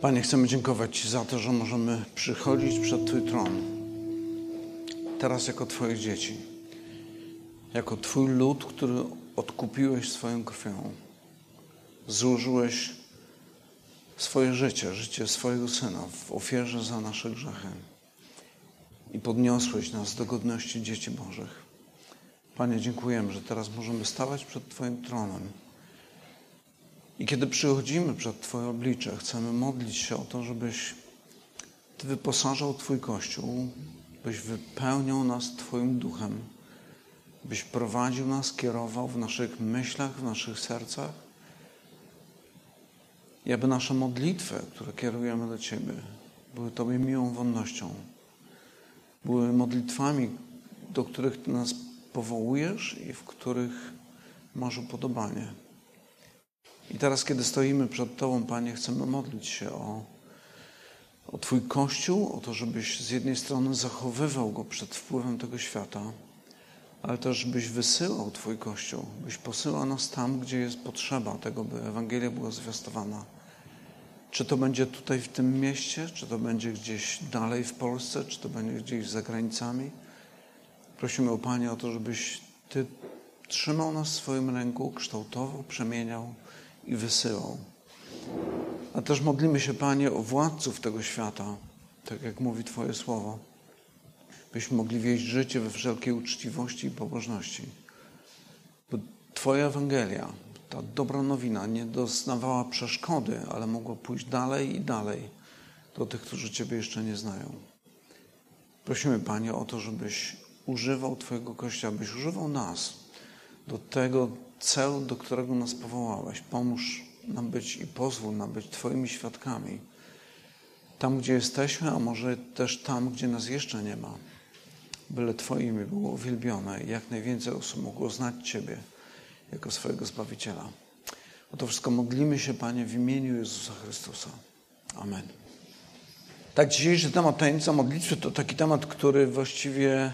Panie, chcemy dziękować Ci za to, że możemy przychodzić przed Twój tron. Teraz jako Twoje dzieci. Jako Twój lud, który odkupiłeś swoją krwią. Złożyłeś swoje życie, życie swojego Syna w ofierze za nasze grzechy. I podniosłeś nas do godności dzieci Bożych. Panie, dziękujemy, że teraz możemy stawać przed Twoim tronem i kiedy przychodzimy przed Twoje oblicze, chcemy modlić się o to, żebyś Ty wyposażał Twój Kościół, byś wypełniał nas Twoim duchem, byś prowadził nas, kierował w naszych myślach, w naszych sercach. I aby nasze modlitwy, które kierujemy do Ciebie, były Tobie miłą wonnością. Były modlitwami, do których Ty nas powołujesz i w których masz upodobanie. I teraz, kiedy stoimy przed Tobą, Panie, chcemy modlić się o, o Twój Kościół, o to, żebyś z jednej strony zachowywał go przed wpływem tego świata, ale też byś wysyłał Twój Kościół, byś posyłał nas tam, gdzie jest potrzeba tego, by Ewangelia była zwiastowana. Czy to będzie tutaj w tym mieście, czy to będzie gdzieś dalej w Polsce, czy to będzie gdzieś za granicami. Prosimy o Panie o to, żebyś Ty trzymał nas w swoim ręku, kształtował, przemieniał i wysyłał. A też modlimy się, Panie, o władców tego świata, tak jak mówi Twoje słowo, byśmy mogli wieść życie we wszelkiej uczciwości i pobożności. By Twoja Ewangelia, ta dobra nowina nie doznawała przeszkody, ale mogła pójść dalej i dalej do tych, którzy Ciebie jeszcze nie znają. Prosimy, Panie, o to, żebyś używał Twojego Kościoła, byś używał nas do tego celu, do którego nas powołałeś. Pomóż nam być i pozwól nam być Twoimi świadkami. Tam, gdzie jesteśmy, a może też tam, gdzie nas jeszcze nie ma. Byle Twoimi było uwielbione i jak najwięcej osób mogło znać Ciebie jako swojego Zbawiciela. O to wszystko modlimy się, Panie, w imieniu Jezusa Chrystusa. Amen. Tak, dzisiejszy temat tajemnica modlitwy to taki temat, który właściwie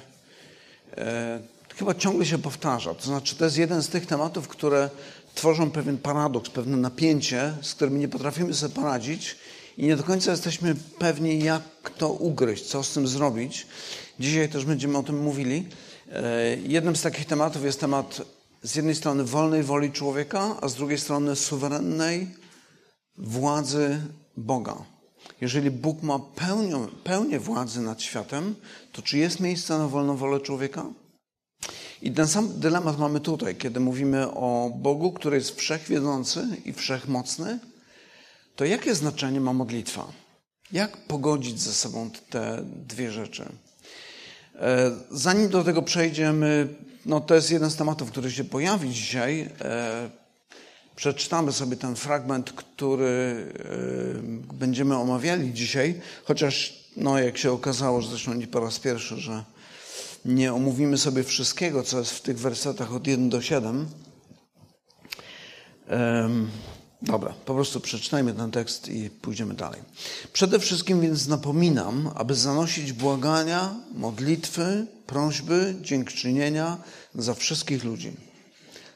e, chyba ciągle się powtarza. To znaczy, to jest jeden z tych tematów, które tworzą pewien paradoks, pewne napięcie, z którymi nie potrafimy sobie poradzić i nie do końca jesteśmy pewni, jak to ugryźć, co z tym zrobić. Dzisiaj też będziemy o tym mówili. E, jednym z takich tematów jest temat z jednej strony wolnej woli człowieka, a z drugiej strony suwerennej władzy Boga. Jeżeli Bóg ma pełnię, pełnię władzy nad światem, to czy jest miejsce na wolną wolę człowieka? I ten sam dylemat mamy tutaj, kiedy mówimy o Bogu, który jest wszechwiedzący i wszechmocny, to jakie znaczenie ma modlitwa? Jak pogodzić ze sobą te dwie rzeczy? E, zanim do tego przejdziemy, no to jest jeden z tematów, który się pojawi dzisiaj. E, przeczytamy sobie ten fragment, który e, będziemy omawiali dzisiaj, chociaż, no jak się okazało, że zresztą nie po raz pierwszy, że nie omówimy sobie wszystkiego, co jest w tych wersetach od 1 do 7. Um, dobra, po prostu przeczytajmy ten tekst i pójdziemy dalej. Przede wszystkim więc napominam, aby zanosić błagania, modlitwy, prośby, dziękczynienia za wszystkich ludzi,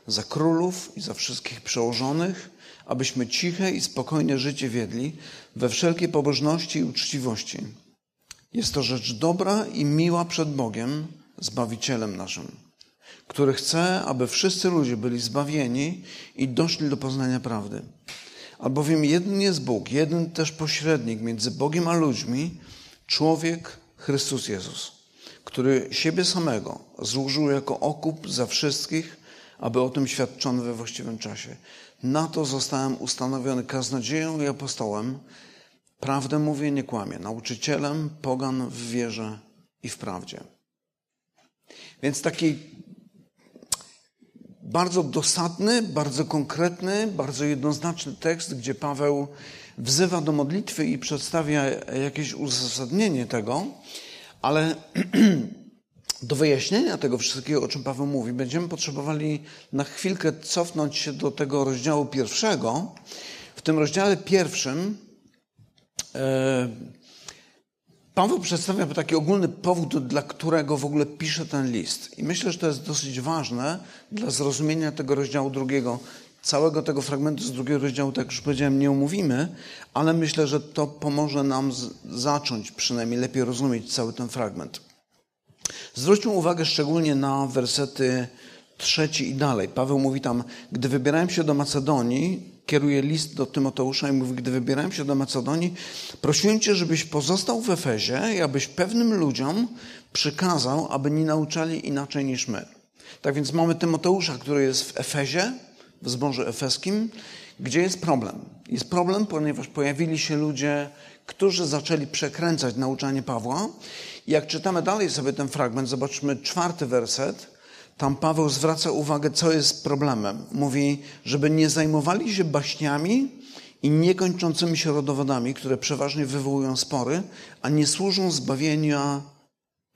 za królów i za wszystkich przełożonych, abyśmy ciche i spokojne życie wiedli we wszelkiej pobożności i uczciwości. Jest to rzecz dobra i miła przed Bogiem, Zbawicielem naszym, który chce, aby wszyscy ludzie byli zbawieni i doszli do poznania prawdy. Albowiem jeden jest Bóg, jeden też pośrednik między Bogiem a ludźmi, człowiek Chrystus Jezus, który siebie samego złożył jako okup za wszystkich, aby o tym świadczono we właściwym czasie. Na to zostałem ustanowiony kaznodzieją i apostołem. Prawdę mówię, nie kłamię, nauczycielem pogan w wierze i w prawdzie. Więc taki bardzo dosadny, bardzo konkretny, bardzo jednoznaczny tekst, gdzie Paweł wzywa do modlitwy i przedstawia jakieś uzasadnienie tego, ale do wyjaśnienia tego wszystkiego, o czym Paweł mówi, będziemy potrzebowali na chwilkę cofnąć się do tego rozdziału pierwszego. W tym rozdziale pierwszym e, Paweł przedstawia taki ogólny powód, dla którego w ogóle pisze ten list. I myślę, że to jest dosyć ważne dla zrozumienia tego rozdziału drugiego całego tego fragmentu z drugiego rozdziału, tak już powiedziałem, nie omówimy, ale myślę, że to pomoże nam zacząć przynajmniej lepiej rozumieć cały ten fragment. Zwróćmy uwagę szczególnie na wersety trzeci i dalej. Paweł mówi tam, gdy wybierałem się do Macedonii, kieruje list do Tymoteusza i mówi, gdy wybierałem się do Macedonii, prosiłem Cię, żebyś pozostał w Efezie i abyś pewnym ludziom przykazał, aby nie nauczali inaczej niż my. Tak więc mamy Tymoteusza, który jest w Efezie, w zborze efeskim, gdzie jest problem. Jest problem, ponieważ pojawili się ludzie, którzy zaczęli przekręcać nauczanie Pawła. Jak czytamy dalej sobie ten fragment, zobaczmy czwarty werset, tam Paweł zwraca uwagę, co jest problemem. Mówi, żeby nie zajmowali się baśniami i niekończącymi się rodowodami, które przeważnie wywołują spory, a nie służą zbawienia,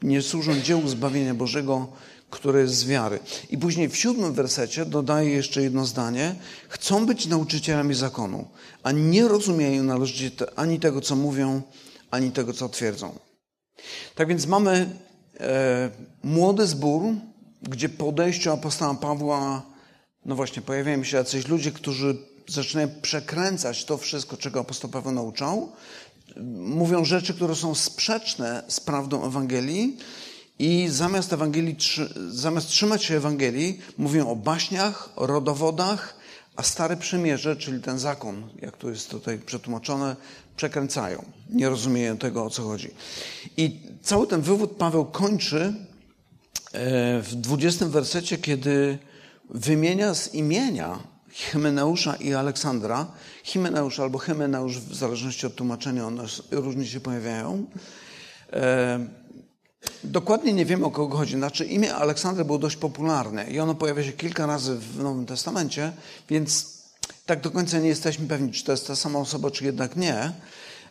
nie służą dziełu zbawienia Bożego, które jest z wiary. I później w siódmym wersecie dodaje jeszcze jedno zdanie. Chcą być nauczycielami zakonu, a nie rozumieją należycie ani tego, co mówią, ani tego, co twierdzą. Tak więc mamy e, młody zbór, gdzie po odejściu apostoła Pawła, no właśnie, pojawiają się jacyś ludzie, którzy zaczynają przekręcać to wszystko, czego apostoł Paweł nauczał. Mówią rzeczy, które są sprzeczne z prawdą Ewangelii i zamiast Ewangelii, zamiast trzymać się Ewangelii, mówią o baśniach, o rodowodach, a Stare Przymierze, czyli ten zakon, jak tu jest tutaj przetłumaczone, przekręcają. Nie rozumieją tego, o co chodzi. I cały ten wywód Paweł kończy w 20 wersecie, kiedy wymienia z imienia Hymeneusza i Aleksandra, Hymeneusz albo Hymeneusz, w zależności od tłumaczenia, one różnie się pojawiają. E, dokładnie nie wiemy, o kogo chodzi. Znaczy, imię Aleksandra było dość popularne i ono pojawia się kilka razy w Nowym Testamencie, więc tak do końca nie jesteśmy pewni, czy to jest ta sama osoba, czy jednak nie.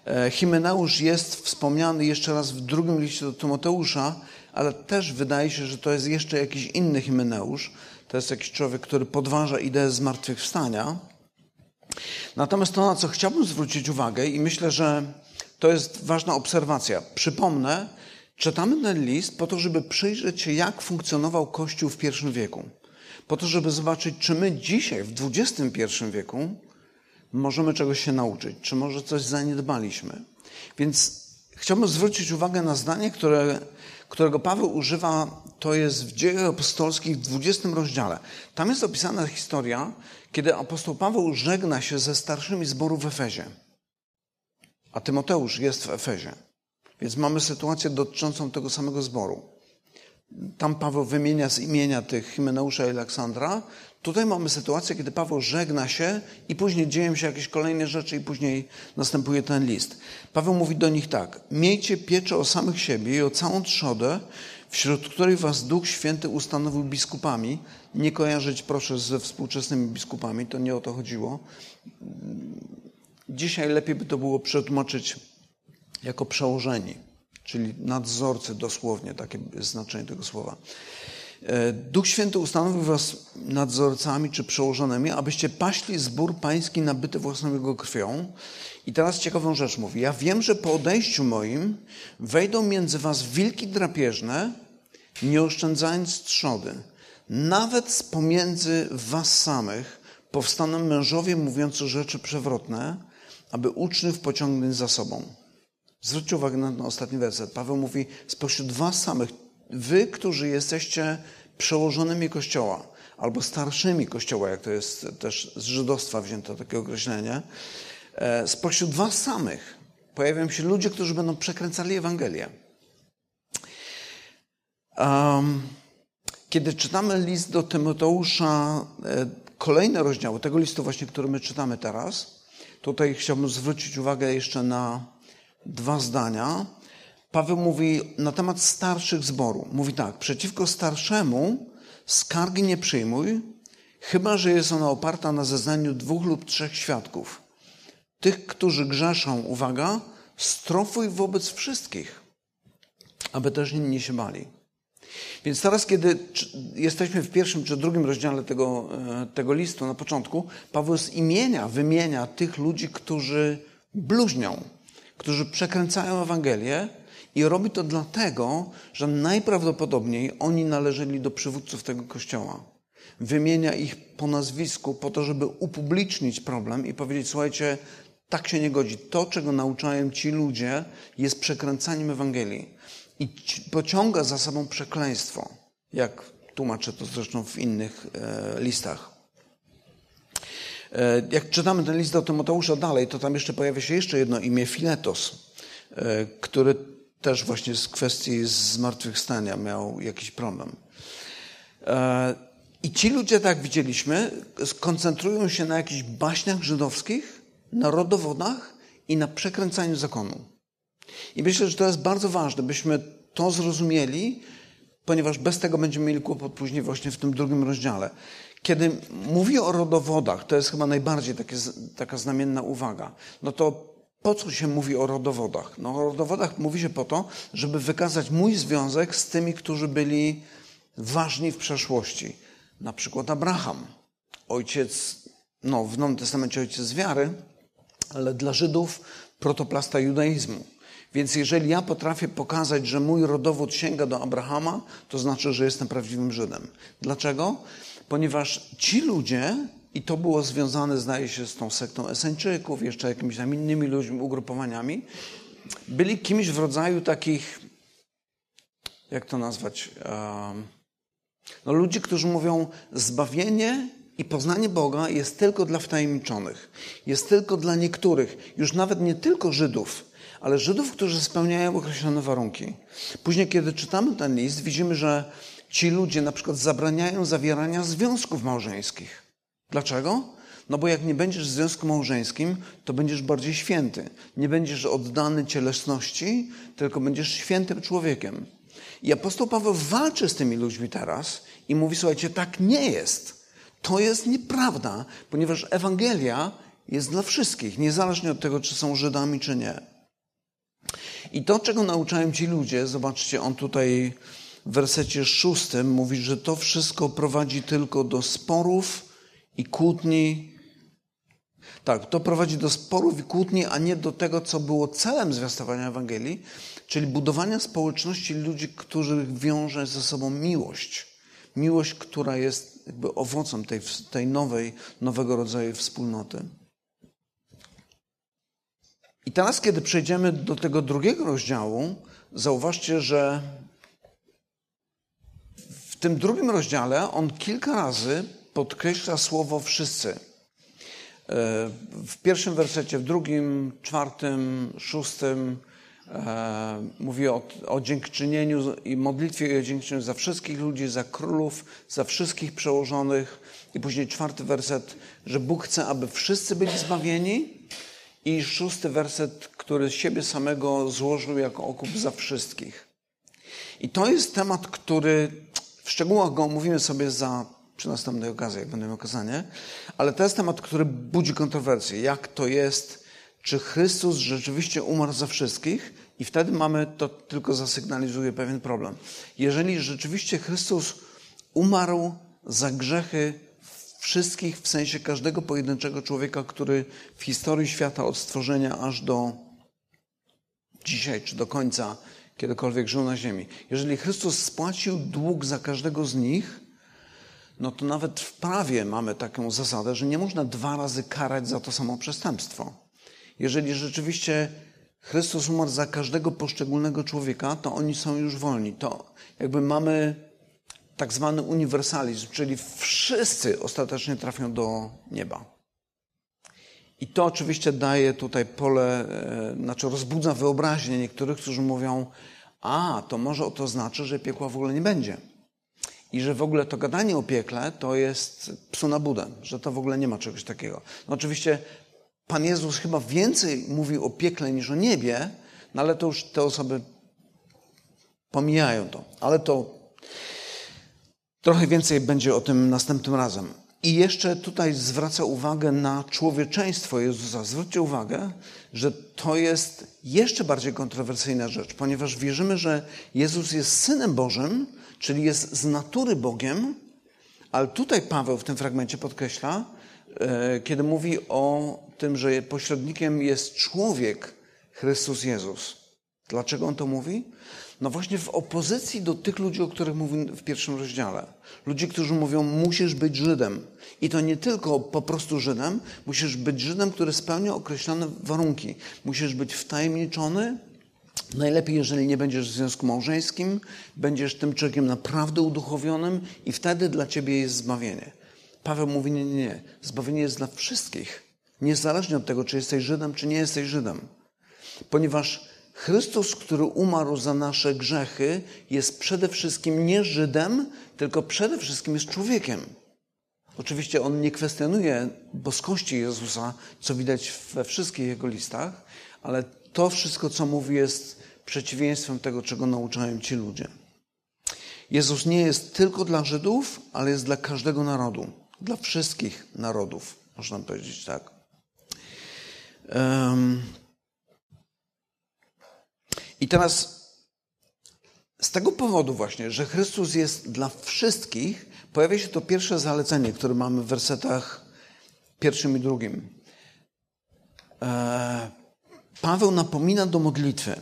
E, Hymeneusz jest wspomniany jeszcze raz w drugim liście do Tymoteusza, ale też wydaje się, że to jest jeszcze jakiś inny Hymeneusz. To jest jakiś człowiek, który podważa ideę zmartwychwstania. Natomiast to, na co chciałbym zwrócić uwagę, i myślę, że to jest ważna obserwacja. Przypomnę, czytamy ten list po to, żeby przyjrzeć się, jak funkcjonował Kościół w I wieku. Po to, żeby zobaczyć, czy my dzisiaj, w XXI wieku, możemy czegoś się nauczyć, czy może coś zaniedbaliśmy. Więc chciałbym zwrócić uwagę na zdanie, które którego Paweł używa, to jest w Dziejach Apostolskich w 20 rozdziale. Tam jest opisana historia, kiedy apostoł Paweł żegna się ze starszymi zboru w Efezie. A Tymoteusz jest w Efezie. Więc mamy sytuację dotyczącą tego samego zboru. Tam Paweł wymienia z imienia tych Himeneusza i Aleksandra. Tutaj mamy sytuację, kiedy Paweł żegna się i później dzieją się jakieś kolejne rzeczy i później następuje ten list. Paweł mówi do nich tak. Miejcie pieczę o samych siebie i o całą trzodę, wśród której was Duch Święty ustanowił biskupami. Nie kojarzyć proszę ze współczesnymi biskupami, to nie o to chodziło. Dzisiaj lepiej by to było przetłumaczyć jako przełożeni czyli nadzorcy dosłownie, takie znaczenie tego słowa. E, Duch Święty ustanowił was nadzorcami czy przełożonymi, abyście paśli zbór pański nabyty własną jego krwią. I teraz ciekawą rzecz mówi. Ja wiem, że po odejściu moim wejdą między was wilki drapieżne, nie oszczędzając trzody. Nawet z pomiędzy was samych powstaną mężowie mówiący rzeczy przewrotne, aby uczniów pociągnąć za sobą. Zwróćcie uwagę na ten ostatni werset. Paweł mówi, spośród was samych, wy, którzy jesteście przełożonymi Kościoła, albo starszymi Kościoła, jak to jest też z żydostwa wzięto takie określenie, e, spośród was samych pojawią się ludzie, którzy będą przekręcali Ewangelię. Um, kiedy czytamy list do Tymoteusza, e, kolejne rozdziały tego listu właśnie, który my czytamy teraz, tutaj chciałbym zwrócić uwagę jeszcze na dwa zdania. Paweł mówi na temat starszych zboru. Mówi tak, przeciwko starszemu skargi nie przyjmuj, chyba że jest ona oparta na zeznaniu dwóch lub trzech świadków. Tych, którzy grzeszą, uwaga, strofuj wobec wszystkich, aby też inni się bali. Więc teraz, kiedy jesteśmy w pierwszym czy drugim rozdziale tego, e, tego listu na początku, Paweł z imienia wymienia tych ludzi, którzy bluźnią, którzy przekręcają Ewangelię i robi to dlatego, że najprawdopodobniej oni należeli do przywódców tego kościoła. Wymienia ich po nazwisku po to, żeby upublicznić problem i powiedzieć, słuchajcie, tak się nie godzi. To, czego nauczają ci ludzie, jest przekręcaniem Ewangelii i pociąga za sobą przekleństwo, jak tłumaczę to zresztą w innych e, listach. E, jak czytamy ten list do Tymoteusza dalej, to tam jeszcze pojawia się jeszcze jedno imię, Filetos, e, który też właśnie z kwestii zmartwychwstania miał jakiś problem. E, I ci ludzie, tak jak widzieliśmy, skoncentrują się na jakichś baśniach żydowskich, na rodowodach i na przekręcaniu zakonu. I myślę, że to jest bardzo ważne, byśmy to zrozumieli, ponieważ bez tego będziemy mieli kłopot później właśnie w tym drugim rozdziale. Kiedy mówi o rodowodach, to jest chyba najbardziej takie, taka znamienna uwaga, no to po co się mówi o rodowodach? No o rodowodach mówi się po to, żeby wykazać mój związek z tymi, którzy byli ważni w przeszłości. Na przykład Abraham, ojciec, no w Nowym Testamencie ojciec wiary, ale dla Żydów protoplasta judaizmu. Więc jeżeli ja potrafię pokazać, że mój rodowód sięga do Abrahama, to znaczy, że jestem prawdziwym Żydem. Dlaczego? Ponieważ ci ludzie, i to było związane, zdaje się, z tą sektą Eseńczyków, jeszcze jakimiś tam innymi ludźmi, ugrupowaniami, byli kimś w rodzaju takich, jak to nazwać, no ludzi, którzy mówią, zbawienie i poznanie Boga jest tylko dla wtajemniczonych, jest tylko dla niektórych, już nawet nie tylko Żydów, ale Żydów, którzy spełniają określone warunki. Później, kiedy czytamy ten list, widzimy, że ci ludzie na przykład zabraniają zawierania związków małżeńskich. Dlaczego? No bo jak nie będziesz w związku małżeńskim, to będziesz bardziej święty. Nie będziesz oddany cielesności, tylko będziesz świętym człowiekiem. I apostoł Paweł walczy z tymi ludźmi teraz i mówi: Słuchajcie, tak nie jest. To jest nieprawda, ponieważ Ewangelia jest dla wszystkich, niezależnie od tego, czy są Żydami, czy nie. I to, czego nauczają ci ludzie, zobaczcie, on tutaj w wersecie szóstym mówi, że to wszystko prowadzi tylko do sporów i kłótni. Tak, to prowadzi do sporów i kłótni, a nie do tego, co było celem zwiastowania Ewangelii, czyli budowania społeczności ludzi, których wiąże ze sobą miłość. Miłość, która jest jakby owocem tej, tej nowej, nowego rodzaju wspólnoty. I teraz, kiedy przejdziemy do tego drugiego rozdziału, zauważcie, że w tym drugim rozdziale on kilka razy podkreśla słowo wszyscy. E, w pierwszym wersecie, w drugim, czwartym, szóstym e, mówi o, o dziękczynieniu i modlitwie o dziękczynieniu za wszystkich ludzi, za królów, za wszystkich przełożonych. I później czwarty werset, że Bóg chce, aby wszyscy byli zbawieni i szósty werset, który siebie samego złożył jako okup za wszystkich. I to jest temat, który w szczegółach go omówimy sobie za przy następnej okazji, jak będę miał okazanie, ale to jest temat, który budzi kontrowersje. Jak to jest, czy Chrystus rzeczywiście umarł za wszystkich i wtedy mamy, to tylko zasygnalizuje pewien problem. Jeżeli rzeczywiście Chrystus umarł za grzechy wszystkich, w sensie każdego pojedynczego człowieka, który w historii świata od stworzenia aż do dzisiaj, czy do końca, kiedykolwiek żył na ziemi. Jeżeli Chrystus spłacił dług za każdego z nich, no to nawet w prawie mamy taką zasadę, że nie można dwa razy karać za to samo przestępstwo. Jeżeli rzeczywiście Chrystus umarł za każdego poszczególnego człowieka, to oni są już wolni. To jakby mamy tak zwany uniwersalizm, czyli wszyscy ostatecznie trafią do nieba. I to oczywiście daje tutaj pole, e, znaczy rozbudza wyobraźnię niektórych, którzy mówią, a to może to znaczy, że piekła w ogóle nie będzie. I że w ogóle to gadanie o piekle to jest psu na budę, że to w ogóle nie ma czegoś takiego. No oczywiście Pan Jezus chyba więcej mówił o piekle niż o niebie, no ale to już te osoby pomijają to. Ale to Trochę więcej będzie o tym następnym razem. I jeszcze tutaj zwraca uwagę na człowieczeństwo Jezusa. Zwróćcie uwagę, że to jest jeszcze bardziej kontrowersyjna rzecz, ponieważ wierzymy, że Jezus jest synem Bożym, czyli jest z natury Bogiem, ale tutaj Paweł w tym fragmencie podkreśla, e, kiedy mówi o tym, że pośrednikiem jest człowiek Chrystus Jezus. Dlaczego on to mówi? No właśnie w opozycji do tych ludzi, o których mówi w pierwszym rozdziale. Ludzi, którzy mówią, musisz być Żydem. I to nie tylko po prostu Żydem, musisz być Żydem, który spełnia określone warunki. Musisz być wtajemniczony, Najlepiej, jeżeli nie będziesz w związku małżeńskim, będziesz tym człowiekiem naprawdę uduchowionym i wtedy dla ciebie jest zbawienie. Paweł mówi, nie, nie, nie. Zbawienie jest dla wszystkich. Niezależnie od tego, czy jesteś Żydem, czy nie jesteś Żydem. Ponieważ Chrystus, który umarł za nasze grzechy, jest przede wszystkim nie Żydem, tylko przede wszystkim jest człowiekiem. Oczywiście on nie kwestionuje boskości Jezusa, co widać we wszystkich jego listach, ale to wszystko, co mówi, jest przeciwieństwem tego, czego nauczają ci ludzie. Jezus nie jest tylko dla Żydów, ale jest dla każdego narodu, dla wszystkich narodów, można powiedzieć tak. I teraz z tego powodu właśnie, że Chrystus jest dla wszystkich, pojawia się to pierwsze zalecenie, które mamy w wersetach pierwszym i drugim. Paweł napomina do modlitwy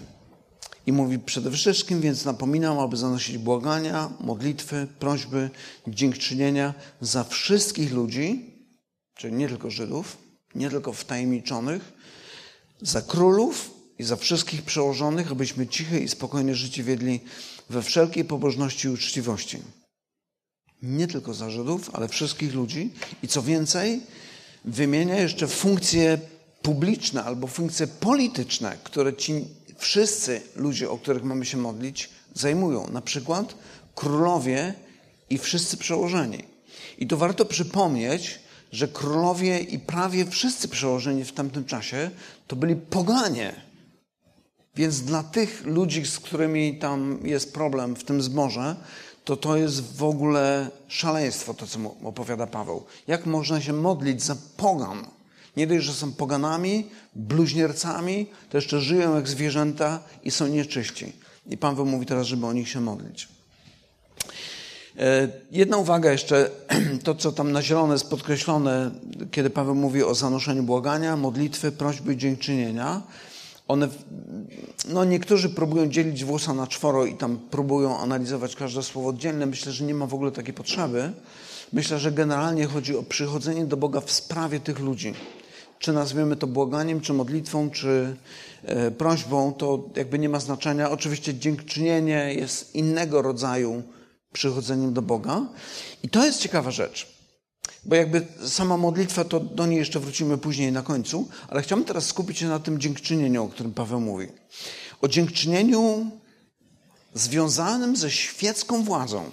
i mówi przede wszystkim, więc napominam, aby zanosić błagania, modlitwy, prośby, dziękczynienia za wszystkich ludzi, czyli nie tylko Żydów, nie tylko wtajemniczonych, za królów i za wszystkich przełożonych, abyśmy ciche i spokojne życie wiedli we wszelkiej pobożności i uczciwości. Nie tylko za Żydów, ale wszystkich ludzi. I co więcej, wymienia jeszcze funkcje publiczne albo funkcje polityczne, które ci wszyscy ludzie, o których mamy się modlić, zajmują. Na przykład królowie i wszyscy przełożeni. I to warto przypomnieć, że królowie i prawie wszyscy przełożeni w tamtym czasie to byli poganie. Więc dla tych ludzi, z którymi tam jest problem w tym zborze, to to jest w ogóle szaleństwo, to co mu opowiada Paweł. Jak można się modlić za pogan? Nie dość, że są poganami, bluźniercami, to jeszcze żyją jak zwierzęta i są nieczyści. I Paweł mówi teraz, żeby o nich się modlić. E, jedna uwaga jeszcze, to co tam na zielono jest podkreślone, kiedy Paweł mówi o zanoszeniu błagania, modlitwy, prośby i dziękczynienia. One, no niektórzy próbują dzielić włosa na czworo i tam próbują analizować każde słowo oddzielne. Myślę, że nie ma w ogóle takiej potrzeby. Myślę, że generalnie chodzi o przychodzenie do Boga w sprawie tych ludzi czy nazwiemy to błaganiem, czy modlitwą, czy e, prośbą, to jakby nie ma znaczenia. Oczywiście dziękczynienie jest innego rodzaju przychodzeniem do Boga. I to jest ciekawa rzecz. Bo jakby sama modlitwa, to do niej jeszcze wrócimy później na końcu, ale chciałbym teraz skupić się na tym dziękczynieniu, o którym Paweł mówi. O dziękczynieniu związanym ze świecką władzą.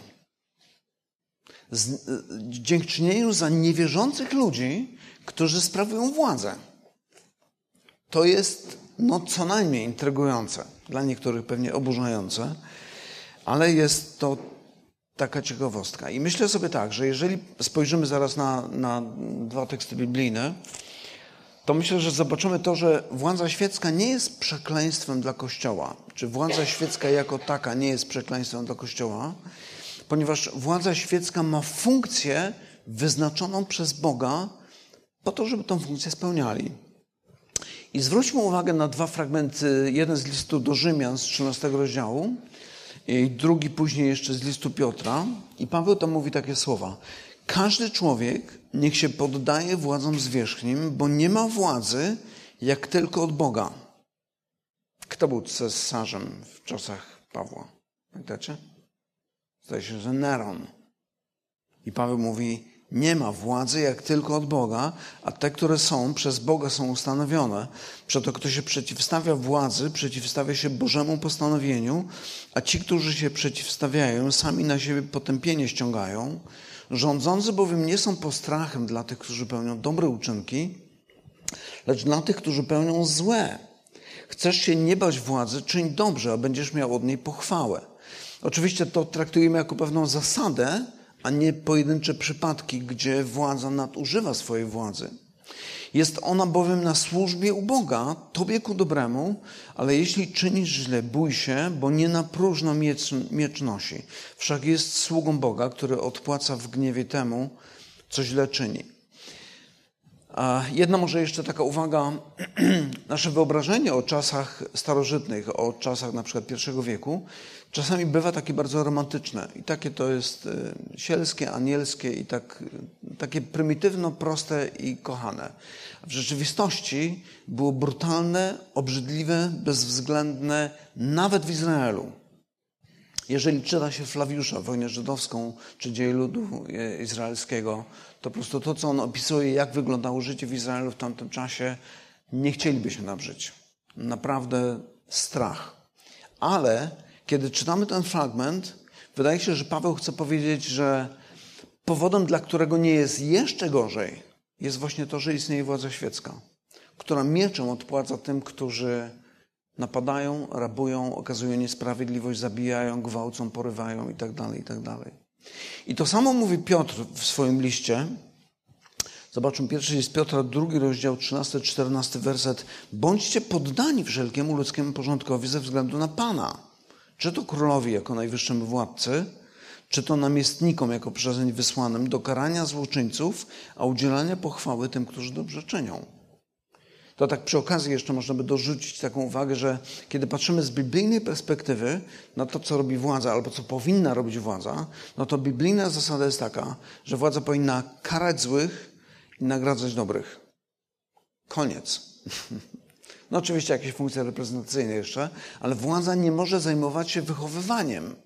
Z, e, dziękczynieniu za niewierzących ludzi, którzy sprawują władzę. To jest no, co najmniej intrygujące, dla niektórych pewnie oburzające, ale jest to taka ciekawostka. I myślę sobie tak, że jeżeli spojrzymy zaraz na, na dwa teksty biblijne, to myślę, że zobaczymy to, że władza świecka nie jest przekleństwem dla Kościoła, czy władza świecka jako taka nie jest przekleństwem dla Kościoła, ponieważ władza świecka ma funkcję wyznaczoną przez Boga po to, żeby tą funkcję spełniali. I zwróćmy uwagę na dwa fragmenty. Jeden z listu do Rzymian z 13 rozdziału i drugi później jeszcze z listu Piotra. I Paweł tam mówi takie słowa. Każdy człowiek niech się poddaje władzom zwierzchnim, bo nie ma władzy jak tylko od Boga. Kto był cesarzem w czasach Pawła? Pamiętacie? Zdaje się, że Neron. I Paweł mówi, nie ma władzy jak tylko od Boga, a te, które są, przez Boga są ustanowione. Przeto kto się przeciwstawia władzy, przeciwstawia się Bożemu postanowieniu, a ci, którzy się przeciwstawiają, sami na siebie potępienie ściągają. Rządzący bowiem nie są postrachem dla tych, którzy pełnią dobre uczynki, lecz dla tych, którzy pełnią złe. Chcesz się nie bać władzy, czyń dobrze, a będziesz miał od niej pochwałę. Oczywiście to traktujemy jako pewną zasadę, a nie pojedyncze przypadki, gdzie władza nadużywa swojej władzy. Jest ona bowiem na służbie u Boga, tobie ku dobremu, ale jeśli czynisz źle, bój się, bo nie na próżno miecz, miecz nosi. Wszak jest sługą Boga, który odpłaca w gniewie temu, co źle czyni. Jedna może jeszcze taka uwaga. Nasze wyobrażenie o czasach starożytnych, o czasach na przykład pierwszego wieku, czasami bywa takie bardzo romantyczne. I takie to jest e, sielskie, anielskie i tak, takie prymitywno, proste i kochane. W rzeczywistości było brutalne, obrzydliwe, bezwzględne, nawet w Izraelu. Jeżeli czyta się Flawiusza, wojnę żydowską, czy dzieje ludu e, izraelskiego, to po prostu to, co on opisuje, jak wyglądało życie w Izraelu w tamtym czasie, nie chcielibyśmy nam żyć. Naprawdę strach. Ale kiedy czytamy ten fragment, wydaje się, że Paweł chce powiedzieć, że powodem, dla którego nie jest jeszcze gorzej, jest właśnie to, że istnieje władza świecka, która mieczem odpłaca tym, którzy napadają, rabują, okazują niesprawiedliwość, zabijają, gwałcą, porywają itd., tak itd. Tak I to samo mówi Piotr w swoim liście. Zobaczmy, pierwszy jest Piotra, drugi rozdział, 13-14 werset. Bądźcie poddani wszelkiemu ludzkiemu porządkowi ze względu na Pana. Czy to królowi jako najwyższym władcy, czy to namiestnikom jako przezeń wysłanym do karania złoczyńców, a udzielania pochwały tym, którzy dobrze czynią. To tak przy okazji jeszcze można by dorzucić taką uwagę, że kiedy patrzymy z biblijnej perspektywy na to, co robi władza, albo co powinna robić władza, no to biblijna zasada jest taka, że władza powinna karać złych i nagradzać dobrych. Koniec. No oczywiście jakieś funkcje reprezentacyjne jeszcze, ale władza nie może zajmować się wychowywaniem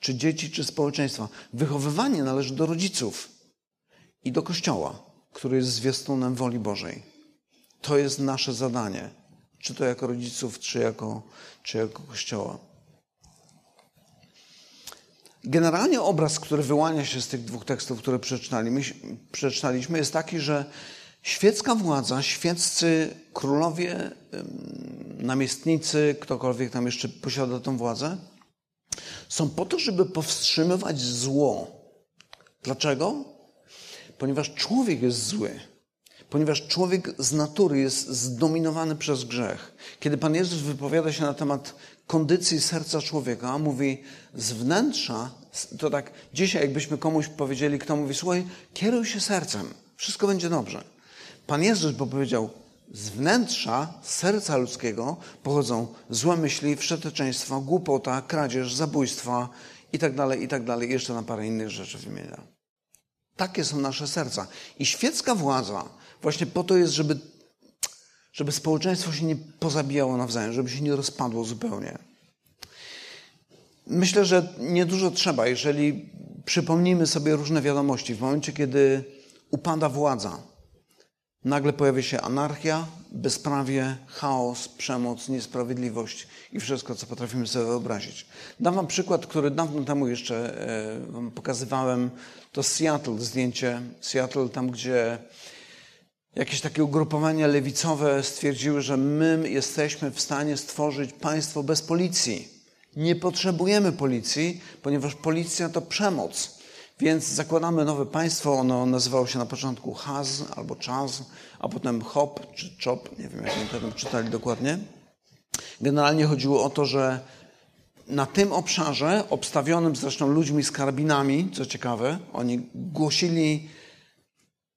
czy dzieci, czy społeczeństwa. Wychowywanie należy do rodziców i do Kościoła, który jest zwiastunem woli Bożej. To jest nasze zadanie, czy to jako rodziców, czy jako, czy jako Kościoła. Generalnie obraz, który wyłania się z tych dwóch tekstów, które przeczytaliśmy, jest taki, że świecka władza, świeccy królowie, namiestnicy, ktokolwiek tam jeszcze posiada tę władzę, są po to, żeby powstrzymywać zło. Dlaczego? Ponieważ człowiek jest zły. Ponieważ człowiek z natury jest zdominowany przez grzech. Kiedy Pan Jezus wypowiada się na temat kondycji serca człowieka, mówi z wnętrza, to tak dzisiaj jakbyśmy komuś powiedzieli, kto mówi, słuchaj, kieruj się sercem, wszystko będzie dobrze. Pan Jezus powiedział, z wnętrza serca ludzkiego pochodzą złe myśli, wszeteczeństwo, głupota, kradzież, zabójstwa itd., tak itd. Tak I jeszcze na parę innych rzeczy wymienia. Takie są nasze serca. I świecka władza właśnie po to jest, żeby, żeby społeczeństwo się nie pozabijało nawzajem, żeby się nie rozpadło zupełnie. Myślę, że niedużo trzeba, jeżeli przypomnimy sobie różne wiadomości. W momencie, kiedy upada władza, nagle pojawia się anarchia, bezprawie, chaos, przemoc, niesprawiedliwość i wszystko, co potrafimy sobie wyobrazić. Dam Wam przykład, który dawno temu jeszcze e, Wam pokazywałem. To Seattle, zdjęcie Seattle, tam gdzie jakieś takie ugrupowania lewicowe stwierdziły, że my jesteśmy w stanie stworzyć państwo bez policji. Nie potrzebujemy policji, ponieważ policja to przemoc. Więc zakładamy nowe państwo, ono nazywało się na początku Haz albo Chaz, a potem Hop czy Chop, nie wiem jak oni to czytali dokładnie. Generalnie chodziło o to, że na tym obszarze, obstawionym zresztą ludźmi z karabinami, co ciekawe, oni głosili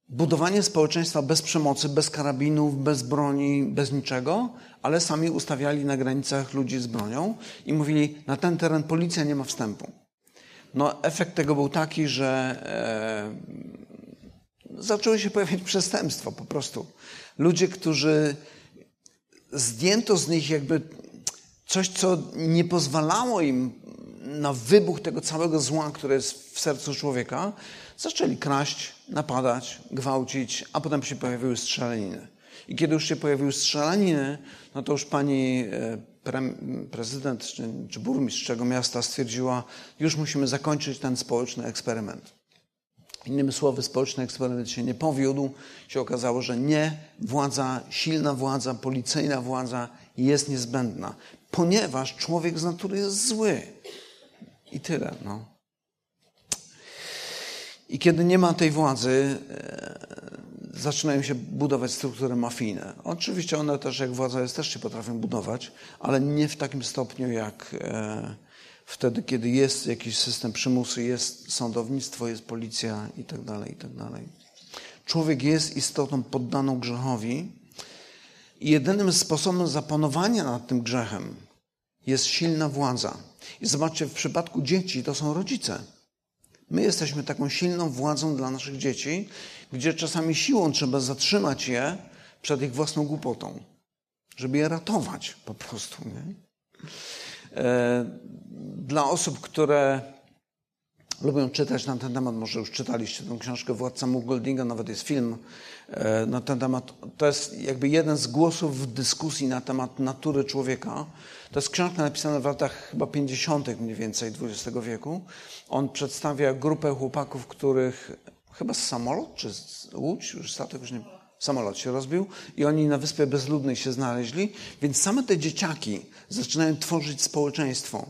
budowanie społeczeństwa bez przemocy, bez karabinów, bez broni, bez niczego, ale sami ustawiali na granicach ludzi z bronią i mówili, na ten teren policja nie ma wstępu. No, efekt tego był taki, że e, zaczęły się pojawiać przestępstwa po prostu. Ludzie, którzy zdjęto z nich jakby coś, co nie pozwalało im na wybuch tego całego zła, które jest w sercu człowieka, zaczęli kraść, napadać, gwałcić, a potem się pojawiły strzelaniny. I kiedy już się pojawiły strzelaniny, no to już pani e, pre, prezydent czy, czy burmistrz czego miasta stwierdziła, już musimy zakończyć ten społeczny eksperyment. Innymi słowy, społeczny eksperyment się nie powiódł. Się okazało, że nie, władza, silna władza, policyjna władza jest niezbędna, ponieważ człowiek z natury jest zły. I tyle. No. I kiedy nie ma tej władzy, e, zaczynają się budować struktury mafijne. Oczywiście one też, jak władza jest, też się potrafią budować, ale nie w takim stopniu jak e, wtedy, kiedy jest jakiś system przymusu, jest sądownictwo, jest policja itd., tak itd. Tak Człowiek jest istotą poddaną grzechowi i jedynym sposobem zapanowania nad tym grzechem jest silna władza. I zobaczcie, w przypadku dzieci to są rodzice. My jesteśmy taką silną władzą dla naszych dzieci, gdzie czasami siłą trzeba zatrzymać je przed ich własną głupotą, żeby je ratować po prostu. Nie? E, dla osób, które lubią czytać na ten temat, może już czytaliście tę książkę Władca Mu Goldinga, nawet jest film e, na ten temat. To jest jakby jeden z głosów w dyskusji na temat natury człowieka. To jest książka napisana w latach chyba 50. mniej więcej XX wieku. On przedstawia grupę chłopaków, których chyba samolot czy łódź, już statek już nie samolot się rozbił i oni na Wyspie Bezludnej się znaleźli, więc same te dzieciaki zaczynają tworzyć społeczeństwo.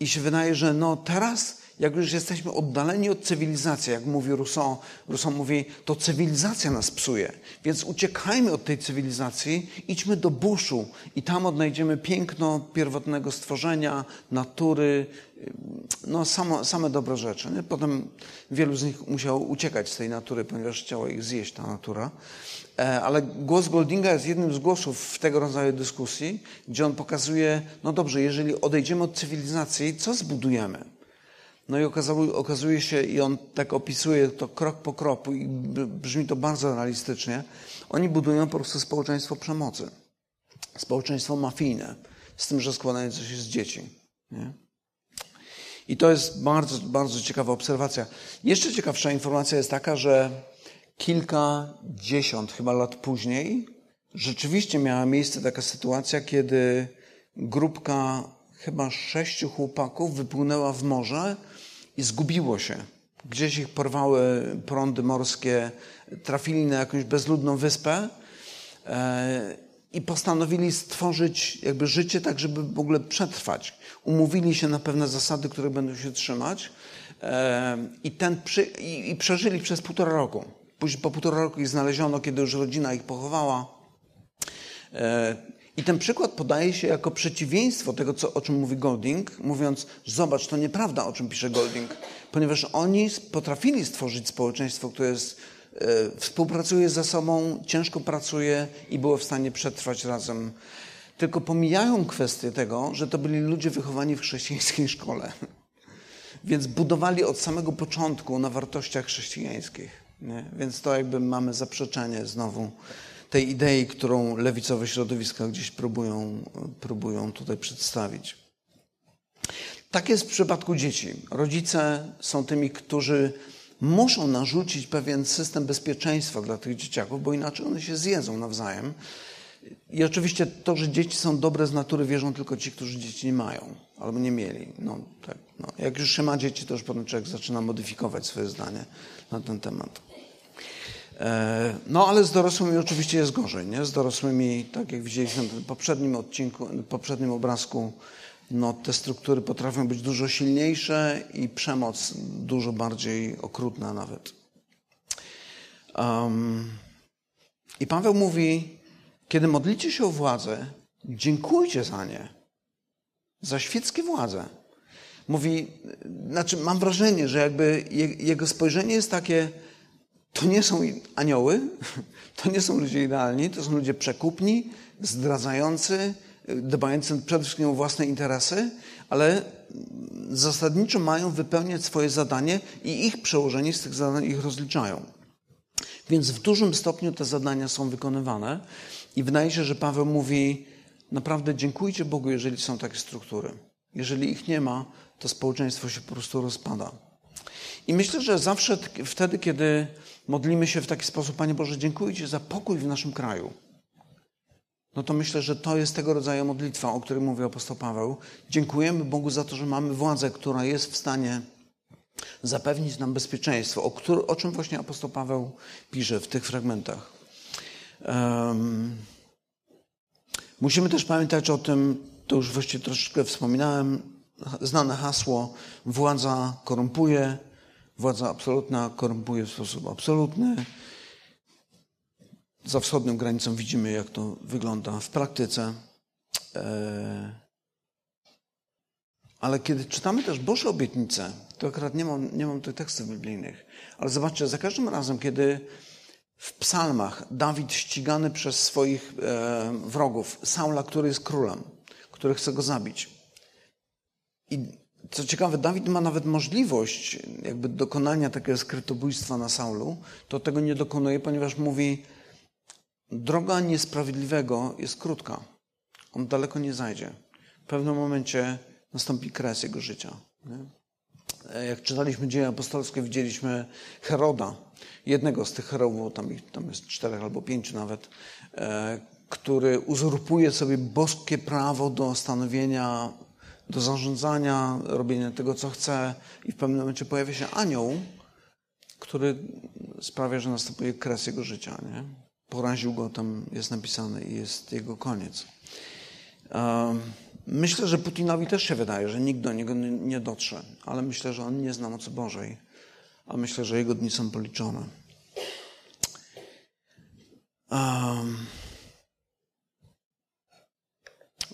I się wydaje, że no teraz jak już jesteśmy oddaleni od cywilizacji, jak mówi Rousseau, Rousseau mówi, to cywilizacja nas psuje. Więc uciekajmy od tej cywilizacji, idźmy do buszu i tam odnajdziemy piękno pierwotnego stworzenia, natury, no same, same dobre rzeczy. Nie? Potem wielu z nich musiało uciekać z tej natury, ponieważ chciała ich zjeść ta natura. E, ale głos Goldinga jest jednym z głosów w tego rodzaju dyskusji, gdzie on pokazuje, no dobrze, jeżeli odejdziemy od cywilizacji, co zbudujemy? No i okazuje, okazuje się, i on tak opisuje to krok po kroku, i brzmi to bardzo realistycznie. Oni budują po prostu społeczeństwo przemocy, społeczeństwo mafijne, z tym, że składające się z dzieci. Nie? I to jest bardzo, bardzo ciekawa obserwacja. Jeszcze ciekawsza informacja jest taka, że kilkadziesiąt chyba lat później rzeczywiście miała miejsce taka sytuacja, kiedy grupka chyba sześciu chłopaków wypłynęła w morze i zgubiło się. Gdzieś ich porwały prądy morskie, trafili na jakąś bezludną wyspę e, i postanowili stworzyć jakby życie tak, żeby w ogóle przetrwać. Umówili się na pewne zasady, które będą się trzymać e, i, ten i, i przeżyli przez półtora roku. Później po półtora roku ich znaleziono, kiedy już rodzina ich pochowała. I ten przykład podaje się jako przeciwieństwo tego, co, o czym mówi Golding, mówiąc, zobacz, to nieprawda, o czym pisze Golding, ponieważ oni potrafili stworzyć społeczeństwo, które jest, współpracuje ze sobą, ciężko pracuje i było w stanie przetrwać razem. Tylko pomijają kwestię tego, że to byli ludzie wychowani w chrześcijańskiej szkole. Więc budowali od samego początku na wartościach chrześcijańskich. Nie? Więc to jakby mamy zaprzeczenie znowu tej idei, którą lewicowe środowiska gdzieś próbują, próbują tutaj przedstawić. Tak jest w przypadku dzieci. Rodzice są tymi, którzy muszą narzucić pewien system bezpieczeństwa dla tych dzieciaków, bo inaczej one się zjedzą nawzajem. I oczywiście to, że dzieci są dobre z natury, wierzą tylko ci, którzy dzieci nie mają albo nie mieli. No, tak, no. Jak już się ma dzieci, to już potem człowiek zaczyna modyfikować swoje zdanie na ten temat. E, no ale z dorosłymi oczywiście jest gorzej. Nie? Z dorosłymi, tak jak widzieliśmy w poprzednim odcinku, w poprzednim obrazku, no, te struktury potrafią być dużo silniejsze i przemoc dużo bardziej okrutna nawet. Um, I Paweł mówi, kiedy modlicie się o władzę, dziękujcie za nie, za świeckie władze. Mówi, znaczy mam wrażenie, że jakby jego spojrzenie jest takie, to nie są anioły, to nie są ludzie idealni, to są ludzie przekupni, zdradzający, dbający przede wszystkim o własne interesy, ale zasadniczo mają wypełniać swoje zadanie i ich przełożeni z tych zadań ich rozliczają. Więc w dużym stopniu te zadania są wykonywane i wydaje się, że Paweł mówi: naprawdę dziękujcie Bogu, jeżeli są takie struktury. Jeżeli ich nie ma, to społeczeństwo się po prostu rozpada. I myślę, że zawsze wtedy, kiedy modlimy się w taki sposób, Panie Boże, dziękuję Ci za pokój w naszym kraju. No to myślę, że to jest tego rodzaju modlitwa, o której mówi apostoł Paweł. Dziękujemy Bogu za to, że mamy władzę, która jest w stanie zapewnić nam bezpieczeństwo, o, który, o czym właśnie apostoł Paweł pisze w tych fragmentach. Um, musimy też pamiętać o tym, to już właściwie troszeczkę wspominałem, znane hasło: władza korumpuje, Władza absolutna korumpuje w sposób absolutny. Za wschodnią granicą widzimy, jak to wygląda w praktyce. E, Ale kiedy czytamy też Boże obietnice, to akurat nie mam, nie mam tych tekstów biblijnych, ale zobaczcie, za każdym razem, kiedy w psalmach Dawid ścigany przez swoich e, wrogów, Saula, który jest królem, który chce go zabić. I co ciekawe, Dawid ma nawet możliwość jakby dokonania takiego skrytobójstwa na Saulu, to tego nie dokonuje, ponieważ mówi, droga niesprawiedliwego jest krótka. On daleko nie zajdzie. W pewnym momencie nastąpi kres jego życia. Nie? Jak czytaliśmy dzieje apostolskie, widzieliśmy Heroda, jednego z tych Herodów, tam, tam jest czterech albo pięciu nawet, e, który uzurpuje sobie boskie prawo do stanowienia, do zarządzania, robienia tego, co chce i w pewnym momencie pojawia się anioł, który sprawia, że następuje kres jego życia. Nie? Poraził go, tam jest napisane i jest jego koniec. Myślę, że Putinowi też się wydaje, że nikt do niego nie dotrze, ale myślę, że on nie zna mocy Bożej, a myślę, że jego dni są policzone.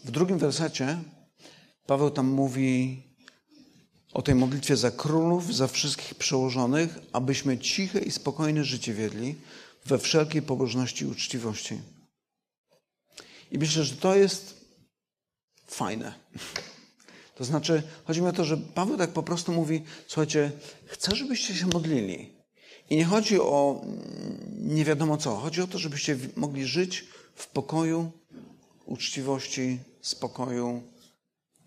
W drugim wersecie Paweł tam mówi o tej modlitwie za królów, za wszystkich przełożonych, abyśmy ciche i spokojne życie wiedli we wszelkiej pobożności i uczciwości. I myślę, że to jest fajne. To znaczy, chodzi mi o to, że Paweł tak po prostu mówi: Słuchajcie, chcę, żebyście się modlili. I nie chodzi o nie wiadomo co. Chodzi o to, żebyście mogli żyć w pokoju, uczciwości, spokoju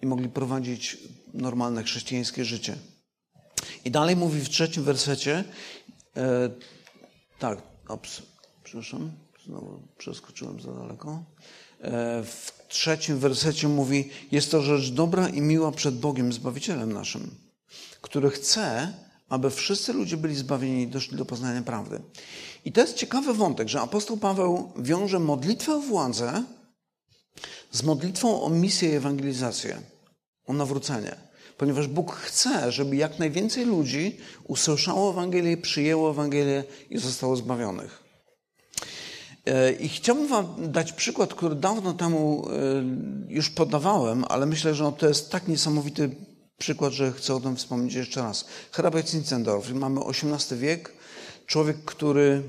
i mogli prowadzić normalne chrześcijańskie życie. I dalej mówi w trzecim wersecie, e, tak, ops, przepraszam, znowu przeskoczyłem za daleko. E, w trzecim wersecie mówi: Jest to rzecz dobra i miła przed Bogiem, Zbawicielem naszym, który chce, aby wszyscy ludzie byli zbawieni i doszli do poznania prawdy. I to jest ciekawy wątek, że apostoł Paweł wiąże modlitwę o władzę z modlitwą o misję i ewangelizację, o nawrócenie. Ponieważ Bóg chce, żeby jak najwięcej ludzi usłyszało Ewangelię, przyjęło Ewangelię i zostało zbawionych. E, I chciałbym Wam dać przykład, który dawno temu e, już podawałem, ale myślę, że to jest tak niesamowity przykład, że chcę o tym wspomnieć jeszcze raz. Hrabia Zinzendorf, mamy XVIII wiek, człowiek, który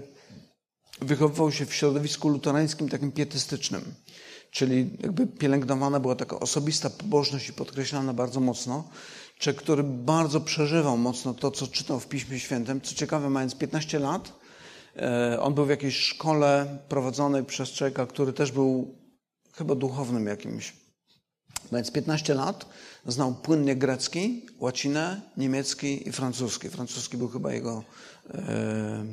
wychowywał się w środowisku luterańskim takim pietystycznym, czyli jakby pielęgnowana była taka osobista pobożność i podkreślana bardzo mocno. Człowiek, który bardzo przeżywał mocno to, co czytał w Piśmie Świętym. Co ciekawe, mając 15 lat, E, on był w jakiejś szkole prowadzonej przez człowieka, który też był chyba duchownym jakimś. Mając 15 lat, znał płynnie grecki, łacinę, niemiecki i francuski. Francuski był chyba jego e,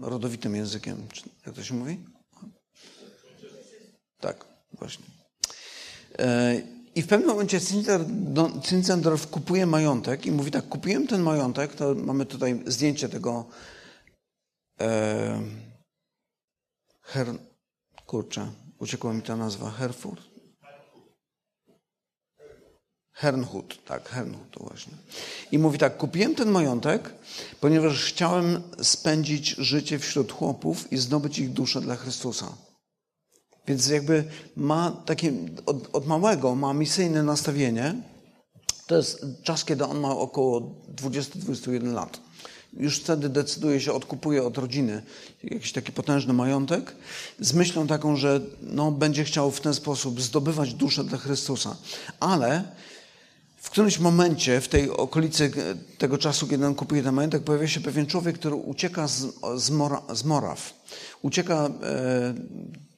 rodowitym językiem. Jak to się mówi? Tak, właśnie. E, I w pewnym momencie Zinzendorf kupuje majątek i mówi tak, kupiłem ten majątek, to mamy tutaj zdjęcie tego Her... Kurczę, uciekła mi ta nazwa. Herfurt? Hernhut, tak, Hernhut to właśnie. I mówi tak, kupiłem ten majątek, ponieważ chciałem spędzić życie wśród chłopów i zdobyć ich duszę dla Chrystusa. Więc jakby ma takie, od, od małego ma misyjne nastawienie. To jest czas, kiedy on ma około 20-21 lat już wtedy decyduje się, odkupuje od rodziny jakiś taki potężny majątek, z myślą taką, że no, będzie chciał w ten sposób zdobywać duszę dla Chrystusa. Ale w którymś momencie, w tej okolicy tego czasu, kiedy on kupuje ten majątek, pojawia się pewien człowiek, który ucieka z, z, Mora, z Moraw. Ucieka, e,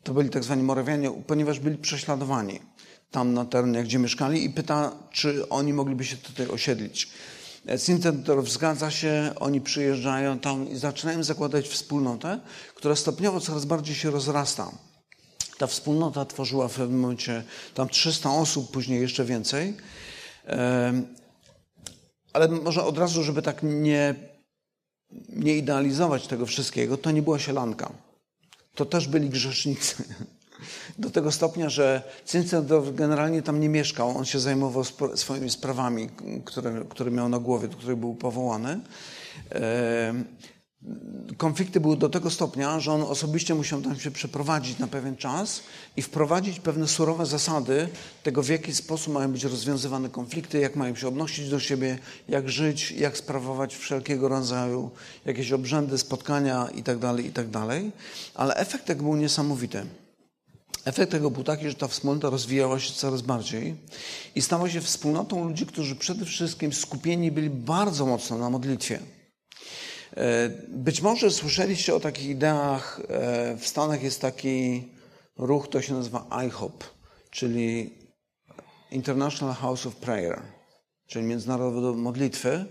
to byli tak zwani Morawianie, ponieważ byli prześladowani tam na terenie, gdzie mieszkali i pyta, czy oni mogliby się tutaj osiedlić. Syntentorów zgadza się, oni przyjeżdżają tam i zaczynają zakładać wspólnotę, która stopniowo coraz bardziej się rozrasta. Ta wspólnota tworzyła w pewnym momencie tam 300 osób, później jeszcze więcej. Ale może od razu, żeby tak nie, nie idealizować tego wszystkiego, to nie była sielanka. To też byli grzesznicy. Do tego stopnia, że Zinzendorf generalnie tam nie mieszkał. On się zajmował swoimi sprawami, które, które miał na głowie, do których był powołany. Konflikty były do tego stopnia, że on osobiście musiał tam się przeprowadzić na pewien czas i wprowadzić pewne surowe zasady tego, w jaki sposób mają być rozwiązywane konflikty, jak mają się odnosić do siebie, jak żyć, jak sprawować wszelkiego rodzaju jakieś obrzędy, spotkania itd., tak itd. Tak Ale efekt tego był niesamowity. Efekt tego był taki, że ta wspólnota rozwijała się coraz bardziej i stała się wspólnotą ludzi, którzy przede wszystkim skupieni byli bardzo mocno na modlitwie. E, być może słyszeliście o takich ideach. E, w Stanach jest taki ruch, to się nazywa IHOP, czyli International House of Prayer, czyli Międzynarodowe Modlitwy.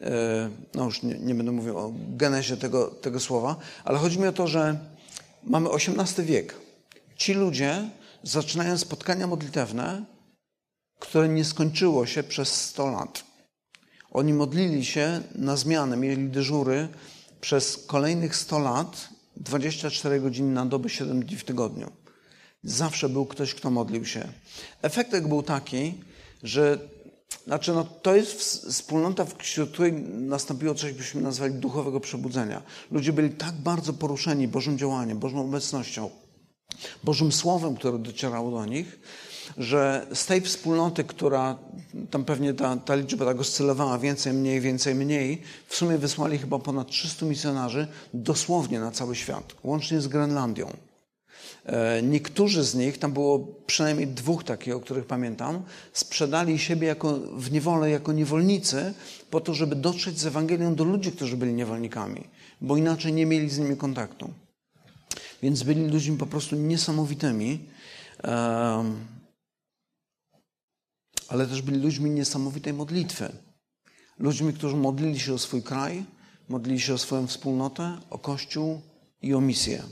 E, no już nie, nie, będę mówił o genezie tego, tego słowa, ale chodzi mi o to, że mamy XVIII wiek. Ci ludzie zaczynają spotkania modlitewne, które nie skończyło się przez 100 lat. Oni modlili się na zmianę, mieli dyżury przez kolejnych 100 lat, 24 godziny na dobę, 7 dni w tygodniu. Zawsze był ktoś, kto modlił się. Efekt był taki, że znaczy, no, to jest wspólnota, wśród której nastąpiło coś, byśmy nazwali duchowego przebudzenia. Ludzie byli tak bardzo poruszeni Bożym działaniem, Bożą obecnością, Bożym Słowem, które docierało do nich, że z tej wspólnoty, która tam pewnie ta, ta liczba tak oscylowała więcej, mniej, więcej, mniej, w sumie wysłali chyba ponad 300 misjonarzy dosłownie na cały świat, łącznie z Grenlandią. E, niektórzy z nich, tam było przynajmniej dwóch takich, o których pamiętam, sprzedali siebie jako, w niewolę jako niewolnicy po to, żeby dotrzeć z Ewangelią do ludzi, którzy byli niewolnikami, bo inaczej nie mieli z nimi kontaktu. Więc byli ludźmi po prostu niesamowitymi. Um, ale też byli ludźmi niesamowitej modlitwy. Ludźmi, którzy modlili się o swój kraj, modlili się o swoją wspólnotę, o Kościół i o misję.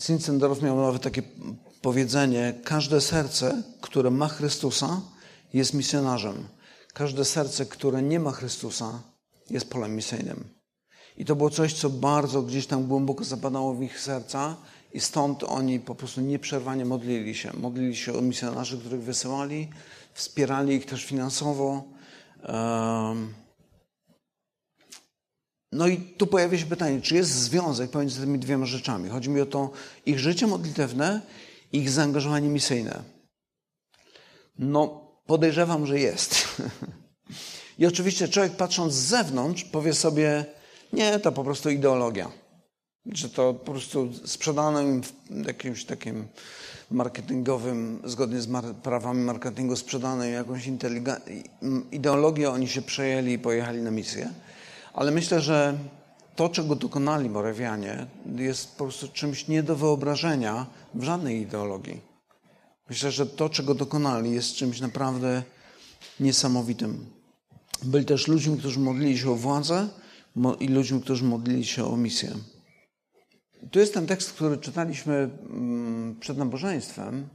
Zinzendorf miał nawet takie powiedzenie: Każde serce, które ma Chrystusa, jest misjonarzem. Każde serce, które nie ma Chrystusa, jest polem misyjnym. I to było coś, co bardzo gdzieś tam głęboko zapadało w ich serca i stąd oni po prostu nieprzerwanie modlili się. Modlili się o misjonarzy, których wysyłali, wspierali ich też finansowo. No i tu pojawia się pytanie, czy jest związek pomiędzy tymi dwiema rzeczami? Chodzi mi o to ich życie modlitewne i ich zaangażowanie misyjne. No, podejrzewam, że jest. I oczywiście człowiek patrząc z zewnątrz powie sobie, nie, to po prostu ideologia że to po prostu sprzedano im w jakimś takim marketingowym, zgodnie z prawami marketingu, sprzedano im jakąś ideologię, oni się przejęli i pojechali na misję. Ale myślę, że to, czego dokonali Morawianie, jest po prostu czymś nie do wyobrażenia w żadnej ideologii. Myślę, że to, czego dokonali, jest czymś naprawdę niesamowitym. Byli też ludźmi, którzy modlili się o władzę i ludźmi, którzy modlili się o misję. Tu jest ten tekst, który czytaliśmy mm, przed nabożeństwem.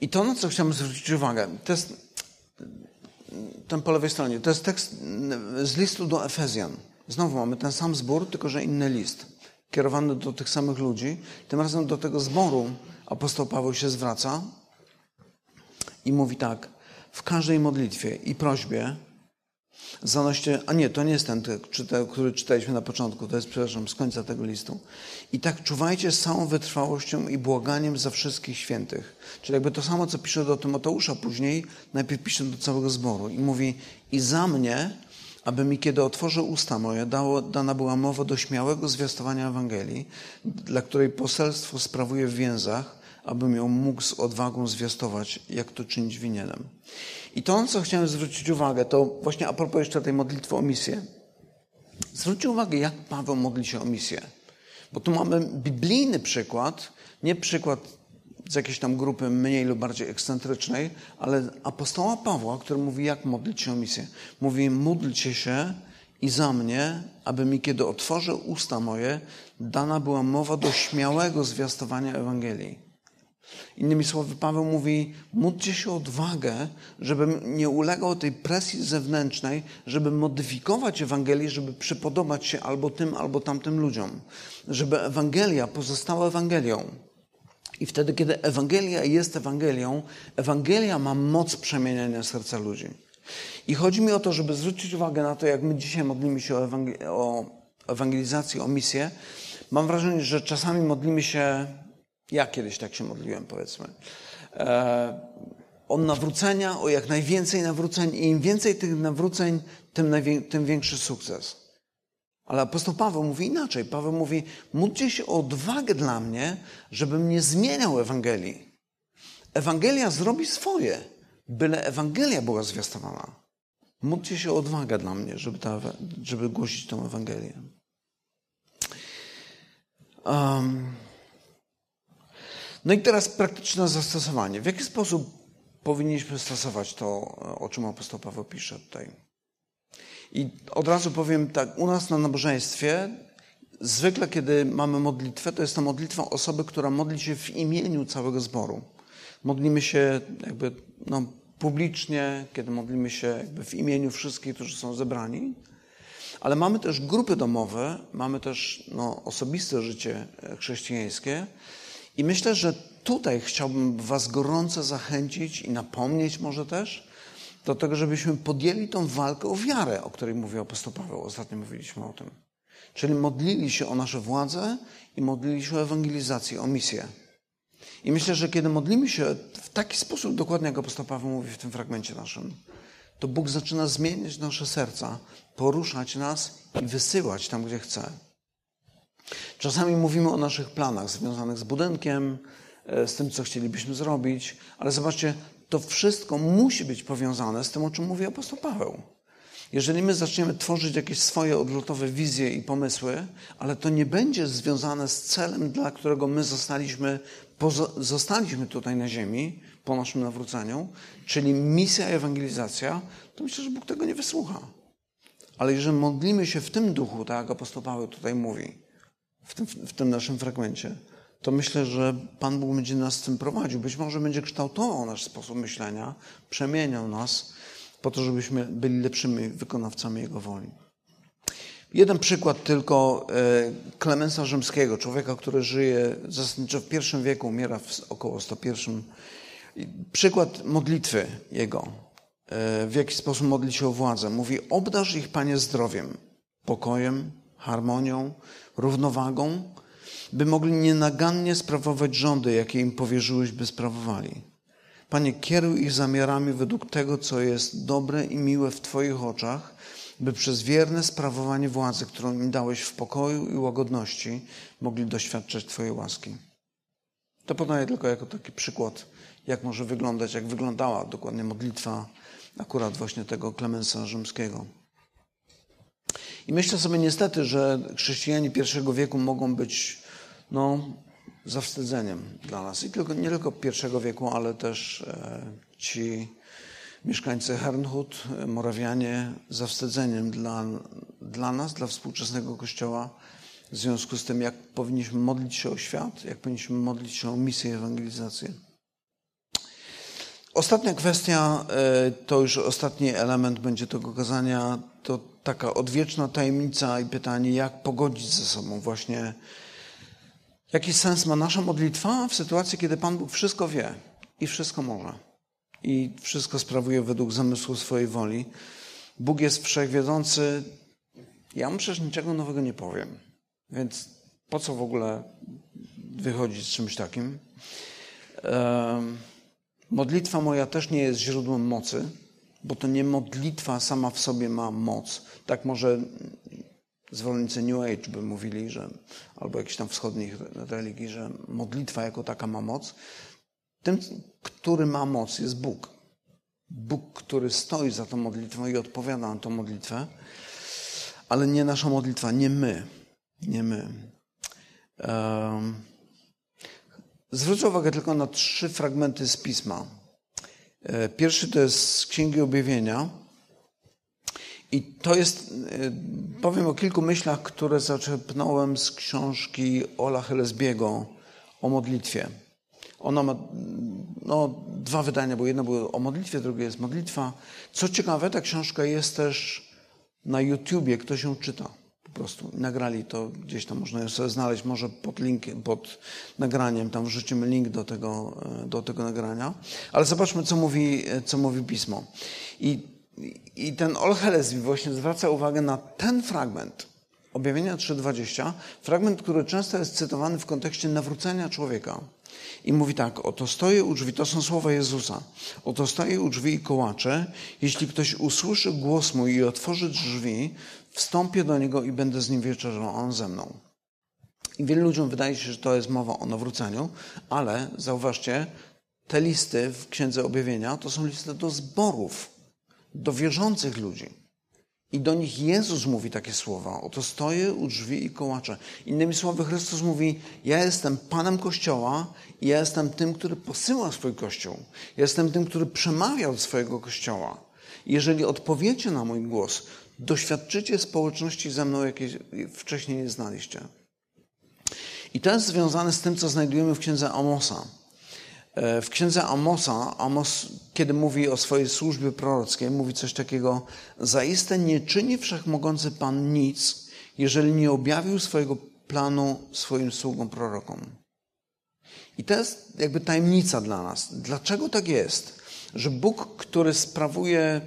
I to, na co chciałbym zwrócić uwagę, to jest ten po lewej stronie, to jest tekst z listu do Efezjan. Znowu mamy ten sam zbór, tylko że inny list. Kierowany do tych samych ludzi. Tym razem do tego zboru apostoł Paweł się zwraca i mówi tak. W każdej modlitwie i prośbie Zanoście, a nie, to nie jest ten, który czytaliśmy na początku, to jest, przepraszam, z końca tego listu. I tak czuwajcie z całą wytrwałością i błaganiem za wszystkich świętych. Czyli jakby to samo, co pisze do Tymoteusza później, najpierw pisze do całego zboru i mówi i za mnie, aby mi, kiedy otworzę usta moje, dało, dana była mowa do śmiałego zwiastowania Ewangelii, dla której poselstwo sprawuje w więzach, abym ją mógł z odwagą zwiastować, jak to czynić winienem. I to, co chciałem zwrócić uwagę, to właśnie a propos jeszcze tej modlitwy o misję. Zwróćcie uwagę, jak Paweł modli się o misję. Bo tu mamy biblijny przykład, nie przykład z jakiejś tam grupy mniej lub bardziej ekscentrycznej, ale apostoła Pawła, który mówi, jak modlić się o misję. Mówi, módlcie się i za mnie, aby mi, kiedy otworzę usta moje, dana była mowa do śmiałego zwiastowania Ewangelii. Innymi słowy, Paweł mówi: módlcie się odwagę, żebym nie ulegał tej presji zewnętrznej, żeby modyfikować Ewangelię, żeby przypodobać się albo tym, albo tamtym ludziom. Żeby Ewangelia pozostała Ewangelią. I wtedy, kiedy Ewangelia jest Ewangelią, Ewangelia ma moc przemieniania serca ludzi. I chodzi mi o to, żeby zwrócić uwagę na to, jak my dzisiaj modlimy się o, ewangel o ewangelizację, o misję. Mam wrażenie, że czasami modlimy się, ja kiedyś tak się modliłem, powiedzmy, e, o nawrócenia, o jak najwięcej nawróceń i im więcej tych nawróceń, tym, tym większy sukces. Ale apostoł Paweł mówi inaczej. Paweł mówi, módlcie się o odwagę dla mnie, żebym nie zmieniał Ewangelii. Ewangelia zrobi swoje, byle Ewangelia była zwiastowana. Módlcie się o odwagę dla mnie, żeby, ta, żeby głosić tę Ewangelię. Um. No i teraz praktyczne zastosowanie. W jaki sposób powinniśmy stosować to, o czym apostoł Paweł pisze tutaj? I od razu powiem tak, u nas na nabożeństwie zwykle, kiedy mamy modlitwę, to jest to modlitwa osoby, która modli się w imieniu całego zboru. Modlimy się jakby no, publicznie, kiedy modlimy się jakby w imieniu wszystkich, którzy są zebrani, ale mamy też grupy domowe, mamy też no, osobiste życie chrześcijańskie i myślę, że tutaj chciałbym Was gorąco zachęcić i napomnieć może też do tego, żebyśmy podjęli tą walkę o wiarę, o której mówił apostoł Paweł. Ostatnio mówiliśmy o tym. Czyli modlili się o nasze władze i modlili się o ewangelizację, o misję. I myślę, że kiedy modlimy się w taki sposób, dokładnie jak apostoł Paweł mówi w tym fragmencie naszym, to Bóg zaczyna zmieniać nasze serca, poruszać nas i wysyłać tam, gdzie chce. Czasami mówimy o naszych planach związanych z budynkiem, e, z tym, co chcielibyśmy zrobić, ale zobaczcie, to wszystko musi być powiązane z tym, o czym mówi apostoł Paweł. Jeżeli my zaczniemy tworzyć jakieś swoje odlotowe wizje i pomysły, ale to nie będzie związane z celem, dla którego my zostaliśmy, zostaliśmy tutaj na ziemi po naszym nawróceniu, czyli misja ewangelizacja, to myślę, że Bóg tego nie wysłucha. Ale jeżeli modlimy się w tym duchu, tak jak apostoł Paweł tutaj mówi, w tym, w tym naszym fragmencie, to myślę, że Pan Bóg będzie nas z tym prowadził. Być może będzie kształtował nasz sposób myślenia, przemieniał nas po to, żebyśmy byli lepszymi wykonawcami Jego woli. Jeden przykład tylko e, Klemensa Rzymskiego, człowieka, który żyje zasadniczo w pierwszym wieku, umiera w około 101. Przykład modlitwy jego, e, w jaki sposób modli się o władzę. Mówi, obdarz ich, Panie, zdrowiem, pokojem, harmonią, równowagą, by mogli nienagannie sprawować rządy, jakie im powierzyłeś, by sprawowali. Panie, kieruj ich zamiarami według tego, co jest dobre i miłe w Twoich oczach, by przez wierne sprawowanie władzy, którą im dałeś w pokoju i łagodności, mogli doświadczać Twojej łaski. To podaję tylko jako taki przykład, jak może wyglądać, jak wyglądała dokładnie modlitwa akurat właśnie tego Klemensa Rzymskiego. I myślę sobie niestety, że chrześcijanie pierwszego wieku mogą być no, zawstydzeniem dla nas. I tylko, nie tylko pierwszego wieku, ale też e, ci mieszkańcy Hernhut, Morawianie, zawstydzeniem dla, dla nas, dla współczesnego Kościoła, w związku z tym, jak powinniśmy modlić się o świat, jak powinniśmy modlić się o misję ewangelizację. Ostatnia kwestia, e, to już ostatni element będzie tego kazania, to taka odwieczna tajemnica i pytanie, jak pogodzić ze sobą właśnie Jaki sens ma nasza modlitwa w sytuacji, kiedy Pan Bóg wszystko wie i wszystko może i wszystko sprawuje według zamysłu swojej woli? Bóg jest wszechwiedzący. Ja mu przecież niczego nowego nie powiem. Więc po co w ogóle wychodzić z czymś takim? Modlitwa moja też nie jest źródłem mocy, bo to nie modlitwa sama w sobie ma moc. Tak może zwolennicy New Age by mówili, że, albo jakichś tam wschodnich religii, że modlitwa jako taka ma moc. Tym, który ma moc, jest Bóg. Bóg, który stoi za tą modlitwą i odpowiada na tą modlitwę, ale nie nasza modlitwa, nie my. Nie my. Um, zwrócę uwagę tylko na trzy fragmenty z pisma. E, pierwszy to jest z Księgi Objawienia, i to jest, y, powiem o kilku myślach, które zaczerpnąłem z książki Ola Helesbiego o modlitwie. Ona ma no, dwa wydania, bo jedno było o modlitwie, drugie jest modlitwa. Co ciekawe, ta książka jest też na YouTubie, ktoś ją czyta po prostu. Nagrali to gdzieś tam, można sobie znaleźć, może pod linkiem, pod nagraniem, tam wrzucimy link do tego, do tego nagrania. Ale zobaczmy, co mówi, co mówi Pismo. I I ten Olheleswi właśnie zwraca uwagę na ten fragment Objawienia 3.20, fragment, który często jest cytowany w kontekście nawrócenia człowieka. I mówi tak, oto stoję u drzwi, to są słowa Jezusa, oto stoję u drzwi i kołaczę, jeśli ktoś usłyszy głos mój i otworzy drzwi, wstąpię do niego i będę z nim wieczerzał, a on ze mną. I wielu ludziom wydaje się, że to jest mowa o nawróceniu, ale zauważcie, te listy w Księdze Objawienia to są listy do zborów, do wierzących ludzi. I do nich Jezus mówi takie słowa. Oto stoję u drzwi i kołaczę. Innymi słowy, Chrystus mówi: Ja jestem Panem Kościoła i ja jestem tym, który posyła swój Kościół. Ja jestem tym, który przemawia od swojego Kościoła. Jeżeli odpowiecie na mój głos, doświadczycie społeczności ze mną, jakiej wcześniej nie znaliście. I to jest związane z tym, co znajdujemy w księdze Amosa. E, w księdze Amosa, Amos, kiedy mówi o swojej służbie prorockiej, mówi coś takiego: Zaiste nie czyni wszechmogący Pan nic, jeżeli nie objawił swojego planu swoim sługom prorokom. I to jest jakby tajemnica dla nas. Dlaczego tak jest, że Bóg, który sprawuje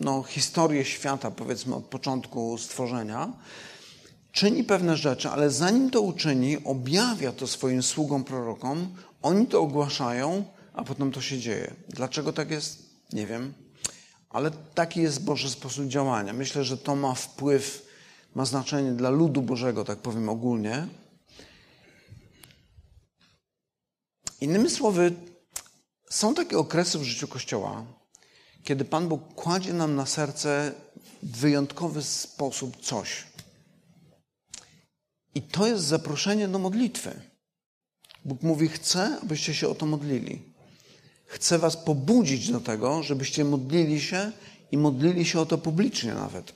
no, historię świata, powiedzmy od początku stworzenia, czyni pewne rzeczy, ale zanim to uczyni, objawia to swoim sługom prorokom, oni to ogłaszają, a potem to się dzieje. Dlaczego tak jest? Nie wiem. Ale taki jest Boży sposób działania. Myślę, że to ma wpływ, ma znaczenie dla ludu Bożego, tak powiem ogólnie. Innymi słowy, są takie okresy w życiu Kościoła, kiedy Pan Bóg kładzie nam na serce w wyjątkowy sposób coś. I to jest zaproszenie do modlitwy. Bóg mówi: Chcę, abyście się o to modlili. Chcę Was pobudzić do tego, żebyście modlili się i modlili się o to publicznie nawet.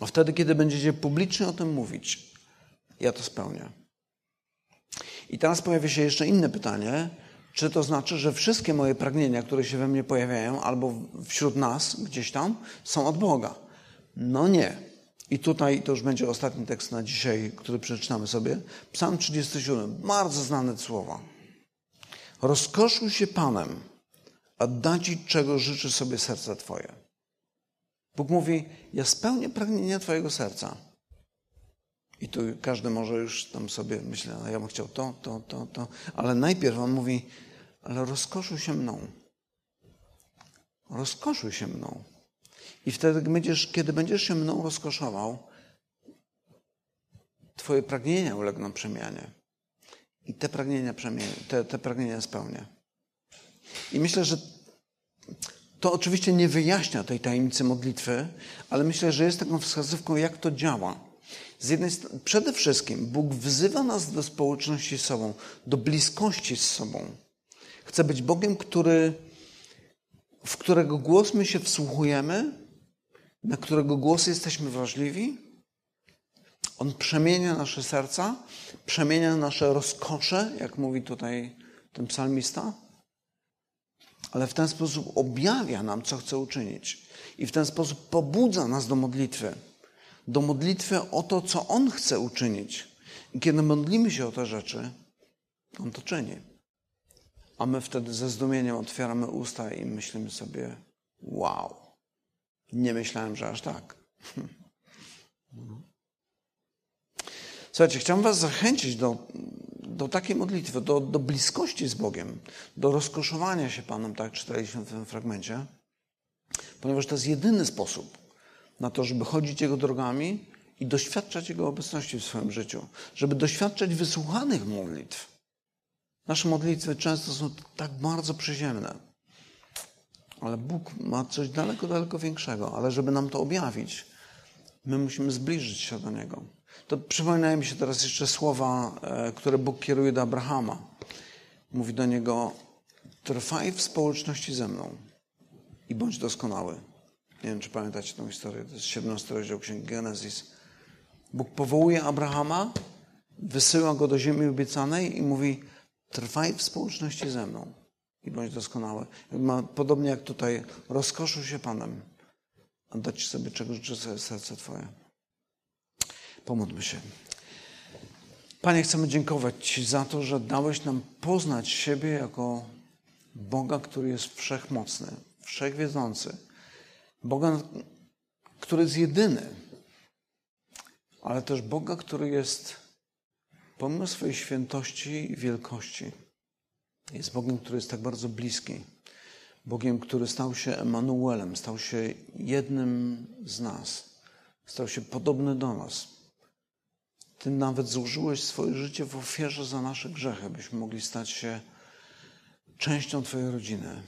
A wtedy, kiedy będziecie publicznie o tym mówić, ja to spełnię. I teraz pojawia się jeszcze inne pytanie. Czy to znaczy, że wszystkie moje pragnienia, które się we mnie pojawiają, albo wśród nas gdzieś tam, są od Boga? No nie. I tutaj to już będzie ostatni tekst na dzisiaj, który przeczytamy sobie. Psalm 37, bardzo znane słowa. Rozkoszuj się Panem, a da Ci, czego życzy sobie serce Twoje. Bóg mówi, ja spełnię pragnienia Twojego serca. I tu każdy może już tam sobie myśleć, no ja bym chciał to, to, to, to. Ale najpierw on mówi, ale rozkoszuj się mną. Rozkoszuj się mną. I wtedy, będziesz, kiedy będziesz się mną rozkoszował, Twoje pragnienia ulegną przemianie. I te pragnienia, te, te pragnienia spełnię. I myślę, że to oczywiście nie wyjaśnia tej tajemnicy modlitwy, ale myślę, że jest taką wskazówką, jak to działa. Z jednej strony, przede wszystkim Bóg wzywa nas do społeczności z sobą, do bliskości z sobą. Chce być Bogiem, który, w którego głos my się wsłuchujemy, na którego głos jesteśmy wrażliwi. On przemienia nasze serca, przemienia nasze rozkosze, jak mówi tutaj ten psalmista, ale w ten sposób objawia nam, co chce uczynić. I w ten sposób pobudza nas do modlitwy. Do modlitwy o to, co On chce uczynić. I kiedy modlimy się o te rzeczy, On to czyni. A my wtedy ze zdumieniem otwieramy usta i myślimy sobie: Wow, nie myślałem, że aż tak. Słuchajcie, chciałem Was zachęcić do, do takiej modlitwy, do, do bliskości z Bogiem, do rozkoszowania się Panem, tak czytaliśmy w tym fragmencie, ponieważ to jest jedyny sposób na to, żeby chodzić Jego drogami i doświadczać Jego obecności w swoim życiu, żeby doświadczać wysłuchanych modlitw. Nasze modlitwy często są tak bardzo przyziemne. Ale Bóg ma coś daleko, daleko większego. Ale żeby nam to objawić, my musimy zbliżyć się do Niego. To przypominają mi się teraz jeszcze słowa, e, które Bóg kieruje do Abrahama. Mówi do niego: Trwaj w społeczności ze mną i bądź doskonały. Nie wiem, czy pamiętacie tę historię. To jest 17 rozdział Księgi Genezis. Bóg powołuje Abrahama, wysyła go do ziemi obiecanej i mówi: Trwaj w społeczności ze mną i bądź doskonały. Podobnie jak tutaj, rozkoszuj się Panem, a dać sobie czego życzy serce Twoje. Pomódlmy się. Panie, chcemy dziękować Ci za to, że dałeś nam poznać siebie jako Boga, który jest wszechmocny, wszechwiedzący, Boga, który jest jedyny, ale też Boga, który jest pomimo swojej świętości i wielkości, jest Bogiem, który jest tak bardzo bliski. Bogiem, który stał się Emanuelem, stał się jednym z nas, stał się podobny do nas. Ty nawet złożyłeś swoje życie w ofierze za nasze grzechy, byśmy mogli stać się częścią Twojej rodziny.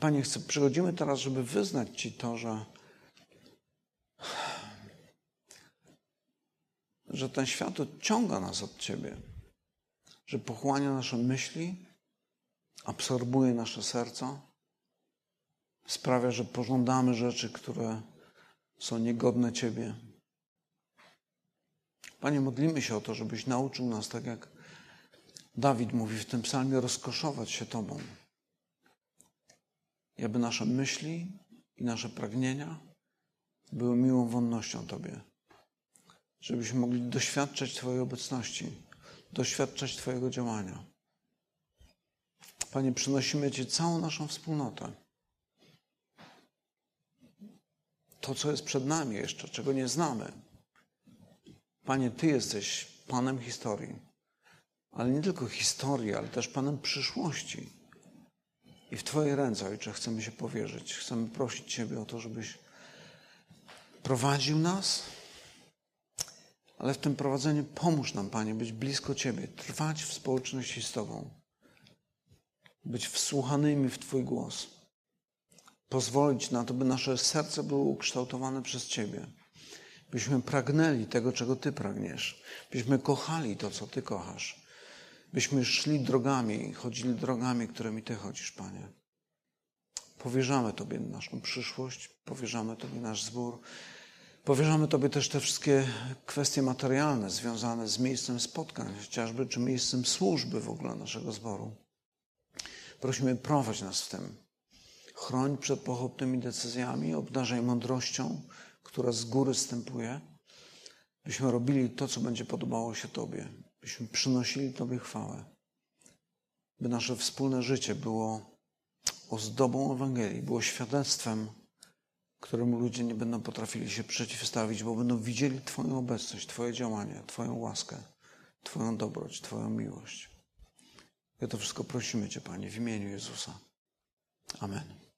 Panie, chcę, przychodzimy teraz, żeby wyznać Ci to, że, że ten świat odciąga nas od Ciebie, że pochłania nasze myśli, absorbuje nasze serca, sprawia, że pożądamy rzeczy, które są niegodne Ciebie. Panie, modlimy się o to, żebyś nauczył nas, tak jak Dawid mówi w tym psalmie, rozkoszować się Tobą. I aby nasze myśli i nasze pragnienia były miłą wonnością Tobie. Żebyśmy mogli doświadczać Twojej obecności, doświadczać Twojego działania. Panie, przynosimy Ci całą naszą wspólnotę. To, co jest przed nami jeszcze, czego nie znamy. Panie, Ty jesteś Panem historii, ale nie tylko historii, ale też Panem przyszłości. I w Twoje ręce, Ojcze, chcemy się powierzyć. Chcemy prosić Ciebie o to, żebyś prowadził nas, ale w tym prowadzeniu pomóż nam, Panie, być blisko Ciebie, trwać w społeczności z Tobą, być wsłuchanymi w Twój głos, pozwolić na to, by nasze serce było ukształtowane przez Ciebie, byśmy pragnęli tego, czego Ty pragniesz, byśmy kochali to, co Ty kochasz, byśmy szli drogami, chodzili drogami, którymi Ty chodzisz, Panie. Powierzamy Tobie naszą przyszłość, powierzamy Tobie nasz zbór, powierzamy Tobie też te wszystkie kwestie materialne związane z miejscem spotkań, chociażby, czy miejscem służby w ogóle naszego zboru. Prosimy, prowadź nas w tym. Chroń przed pochopnymi decyzjami, obdarzaj mądrością, która z góry stępuje, byśmy robili to, co będzie podobało się Tobie, byśmy przynosili Tobie chwałę, by nasze wspólne życie było ozdobą Ewangelii, było świadectwem, któremu ludzie nie będą potrafili się przeciwstawić, bo będą widzieli Twoją obecność, Twoje działanie, Twoją łaskę, Twoją dobroć, Twoją miłość. Ja to wszystko prosimy Cię, Panie, w imieniu Jezusa. Amen.